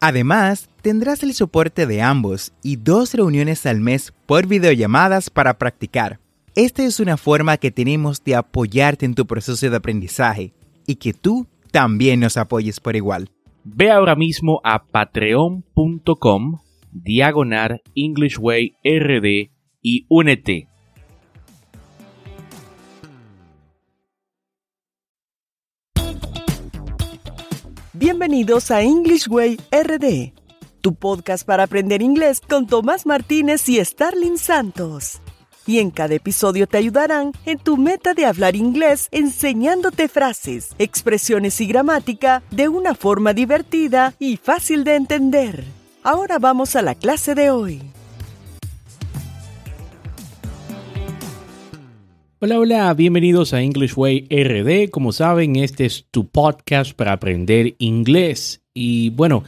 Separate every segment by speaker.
Speaker 1: Además, tendrás el soporte de ambos y dos reuniones al mes por videollamadas para practicar. Esta es una forma que tenemos de apoyarte en tu proceso de aprendizaje y que tú también nos apoyes por igual.
Speaker 2: Ve ahora mismo a patreon.com diagonal Englishway RD y únete.
Speaker 3: Bienvenidos a English Way RD, tu podcast para aprender inglés con Tomás Martínez y Starling Santos. Y en cada episodio te ayudarán en tu meta de hablar inglés enseñándote frases, expresiones y gramática de una forma divertida y fácil de entender. Ahora vamos a la clase de hoy.
Speaker 2: Hola, hola, bienvenidos a English Way RD. Como saben, este es tu podcast para aprender inglés. Y bueno,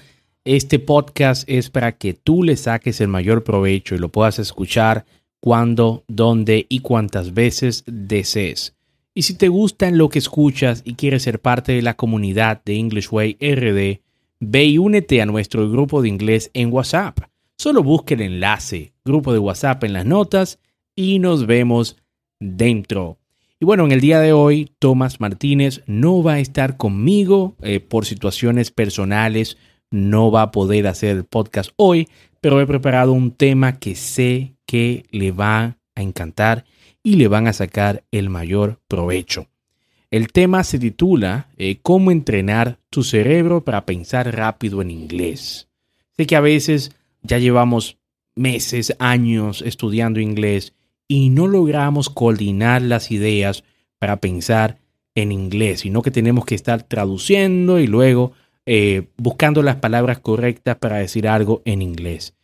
Speaker 2: este podcast es para que tú le saques el mayor provecho y lo puedas escuchar cuando, dónde y cuántas veces desees. Y si te gusta lo que escuchas y quieres ser parte de la comunidad de English Way RD, ve y únete a nuestro grupo de inglés en WhatsApp. Solo busque el enlace, grupo de WhatsApp en las notas y nos vemos dentro. Y bueno, en el día de hoy, Tomás Martínez no va a estar conmigo eh, por situaciones personales, no va a poder hacer el podcast hoy, pero he preparado un tema que sé que le va a encantar y le van a sacar el mayor provecho. El tema se titula eh, Cómo entrenar tu cerebro para pensar rápido en inglés. Sé que a veces ya llevamos meses, años estudiando inglés y no logramos coordinar las ideas para pensar en inglés, sino que tenemos que estar traduciendo y luego eh, buscando las palabras correctas para decir algo en inglés.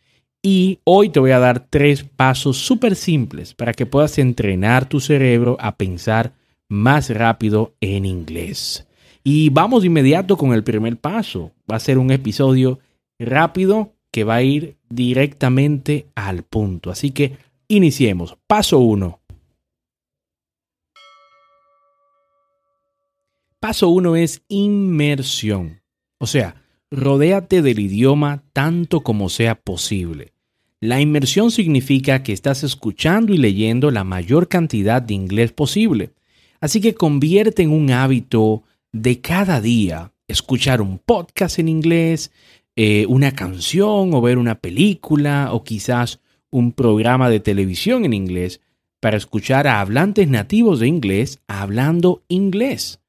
Speaker 2: Y hoy te voy a dar tres pasos súper simples para que puedas entrenar tu cerebro a pensar más rápido en inglés. Y vamos de inmediato con el primer paso. Va a ser un episodio rápido que va a ir directamente al punto. Así que Iniciemos. Paso 1. Paso 1 es inmersión. O sea, rodéate del idioma tanto como sea posible. La inmersión significa que estás escuchando y leyendo la mayor cantidad de inglés posible. Así que convierte en un hábito de cada día escuchar un podcast en inglés, eh, una canción o ver una película o quizás un programa de televisión en inglés para escuchar a hablantes nativos de inglés hablando inglés.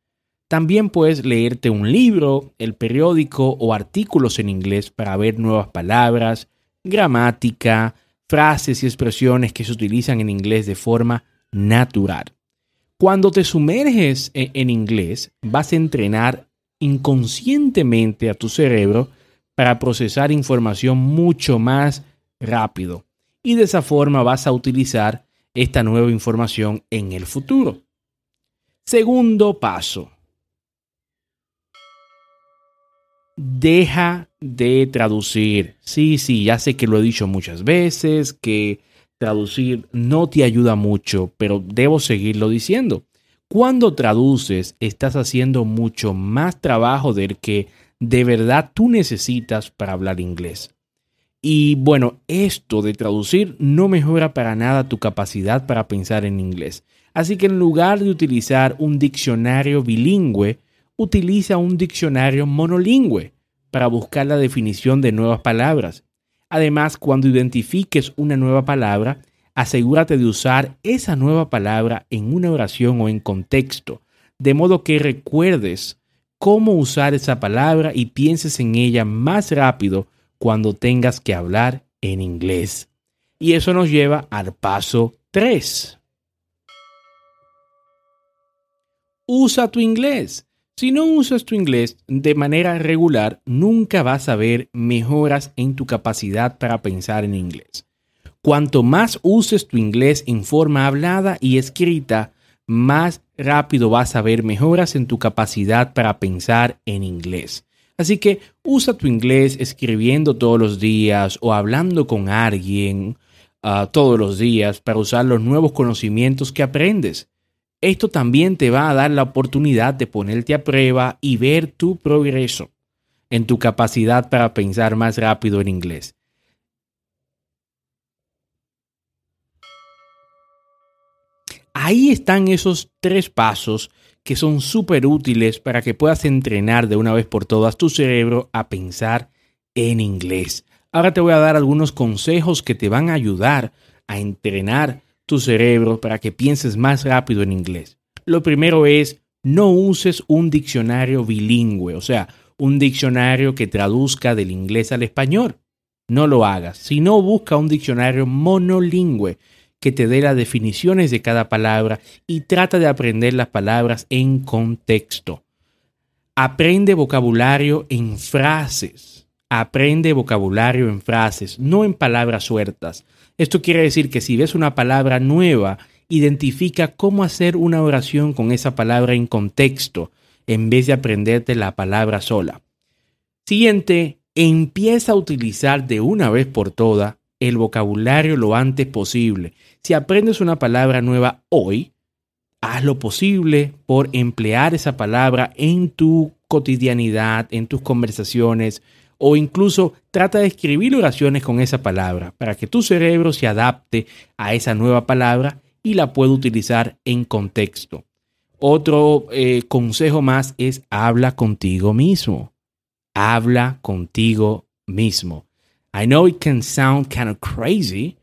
Speaker 2: También puedes leerte un libro, el periódico o artículos en inglés para ver nuevas palabras, gramática, frases y expresiones que se utilizan en inglés de forma natural. Cuando te sumerges e-, en inglés, vas a entrenar inconscientemente a tu cerebro para procesar información mucho más rápido y de esa forma vas a utilizar esta nueva información en el futuro. Segundo paso. Deja de traducir. Sí, sí, ya sé que lo he dicho muchas veces, que traducir no te ayuda mucho, pero debo seguirlo diciendo. Cuando traduces, estás haciendo mucho más trabajo del que de verdad tú necesitas para hablar inglés. Y bueno, esto de traducir no mejora para nada tu capacidad para pensar en inglés. Así que en lugar de utilizar un diccionario bilingüe, utiliza un diccionario monolingüe para buscar la definición de nuevas palabras. Además, cuando identifiques una nueva palabra, asegúrate de usar esa nueva palabra en una oración o en contexto, de modo que recuerdes cómo usar esa palabra y pienses en ella más rápido cuando tengas que hablar en inglés. Y eso nos lleva al paso 3. Usa tu inglés. Si no usas tu inglés de manera regular, nunca vas a ver mejoras en tu capacidad para pensar en inglés. Cuanto más uses tu inglés en forma hablada y escrita, más rápido vas a ver mejoras en tu capacidad para pensar en inglés. Así que usa tu inglés escribiendo todos los días o hablando con alguien ah, todos los días para usar los nuevos conocimientos que aprendes. Esto también te va a dar la oportunidad de ponerte a prueba y ver tu progreso en tu capacidad para pensar más rápido en inglés. Ahí están esos tres pasos que son súper útiles para que puedas entrenar de una vez por todas tu cerebro a pensar en inglés. Ahora te voy a dar algunos consejos que te van a ayudar a entrenar tu cerebro para que pienses más rápido en inglés. Lo primero es no uses un diccionario bilingüe, o sea, un diccionario que traduzca del inglés al español. No lo hagas, sino busca un diccionario monolingüe que te dé las definiciones de cada palabra y trata de aprender las palabras en contexto. Aprende vocabulario en frases. Aprende vocabulario en frases, no en palabras sueltas. Esto quiere decir que si ves una palabra nueva, identifica cómo hacer una oración con esa palabra en contexto, en vez de aprenderte la palabra sola. Siguiente, empieza a utilizar de una vez por todas el vocabulario lo antes posible. Si aprendes una palabra nueva hoy, haz lo posible por emplear esa palabra en tu cotidianidad, en tus conversaciones o incluso trata de escribir oraciones con esa palabra para que tu cerebro se adapte a esa nueva palabra y la pueda utilizar en contexto. Otro eh, consejo más es habla contigo mismo. Habla contigo mismo. I know it can sound kind of crazy.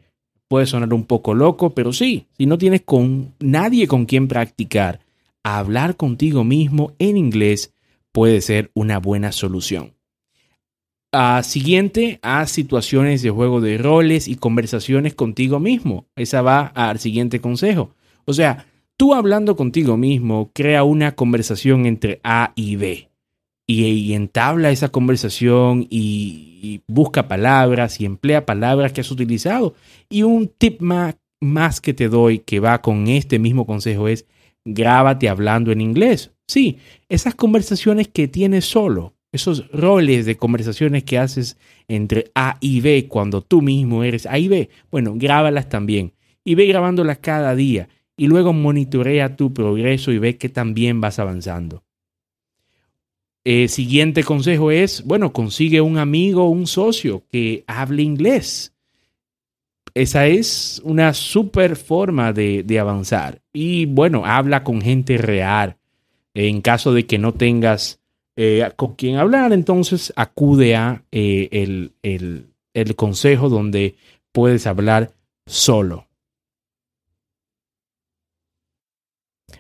Speaker 2: Puede sonar un poco loco, pero sí, si no tienes con nadie con quien practicar, hablar contigo mismo en inglés puede ser una buena solución. Ah, siguiente, a situaciones de juego de roles y conversaciones contigo mismo. Esa va al siguiente consejo. O sea, tú hablando contigo mismo crea una conversación entre A y B y, entabla esa conversación y, busca palabras y emplea palabras que has utilizado. Y un tip más, más que te doy que va con este mismo consejo es grábate hablando en inglés. Sí, esas conversaciones que tienes solo, esos roles de conversaciones que haces entre A y B cuando tú mismo eres A y B, bueno, grábalas también y ve grabándolas cada día y luego monitorea tu progreso y ve que también vas avanzando. Eh, siguiente consejo es, bueno, consigue un amigo, un socio que hable inglés. Esa es una super forma de, avanzar. Y bueno, habla con gente real. En caso de que no tengas eh, con quien hablar, entonces acude a eh, el, el consejo donde puedes hablar solo.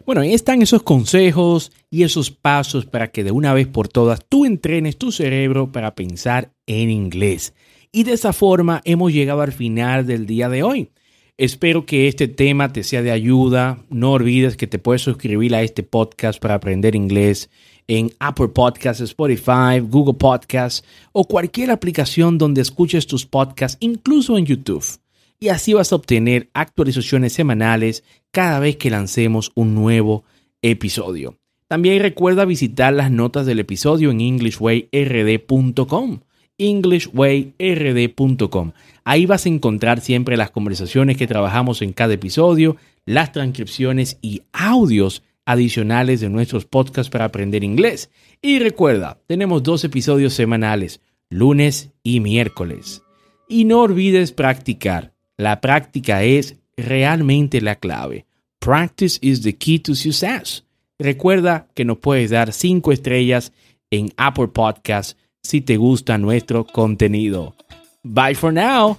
Speaker 2: Bueno, ahí están esos consejos y esos pasos para que de una vez por todas tú entrenes tu cerebro para pensar en inglés. Y de esa forma hemos llegado al final del día de hoy. Espero que este tema te sea de ayuda. No olvides que te puedes suscribir a este podcast para aprender inglés en Apple Podcasts, Spotify, Google Podcasts o cualquier aplicación donde escuches tus podcasts, incluso en YouTube y así vas a obtener actualizaciones semanales cada vez que lancemos un nuevo episodio. También recuerda visitar las notas del episodio en englishwayrd.com englishwayrd.com. Ahí vas a encontrar siempre las conversaciones que trabajamos en cada episodio, las transcripciones y audios adicionales de nuestros podcasts para aprender inglés. Y recuerda, tenemos dos episodios semanales, lunes y miércoles. Y no olvides practicar. La práctica es realmente la clave. Practice is the key to success. Recuerda que nos puedes dar 5 estrellas en Apple Podcast si te gusta nuestro contenido. Bye for now.